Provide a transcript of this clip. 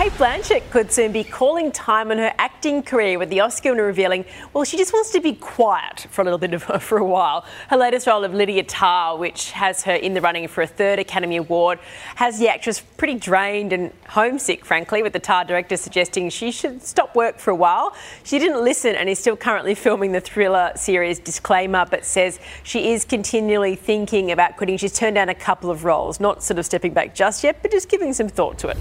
Cate Blanchett could soon be calling time on her acting career with the Oscar winner revealing, well, she just wants to be quiet for a little bit of for a while. Her latest role of Lydia Tár, which has her in the running for a third Academy Award, has the actress pretty drained and homesick, frankly, with the Tár director suggesting she should stop work for a while. She didn't listen and is still currently filming the thriller series Disclaimer, but says she is continually thinking about quitting. She's turned down a couple of roles, not sort of stepping back just yet, but just giving some thought to it.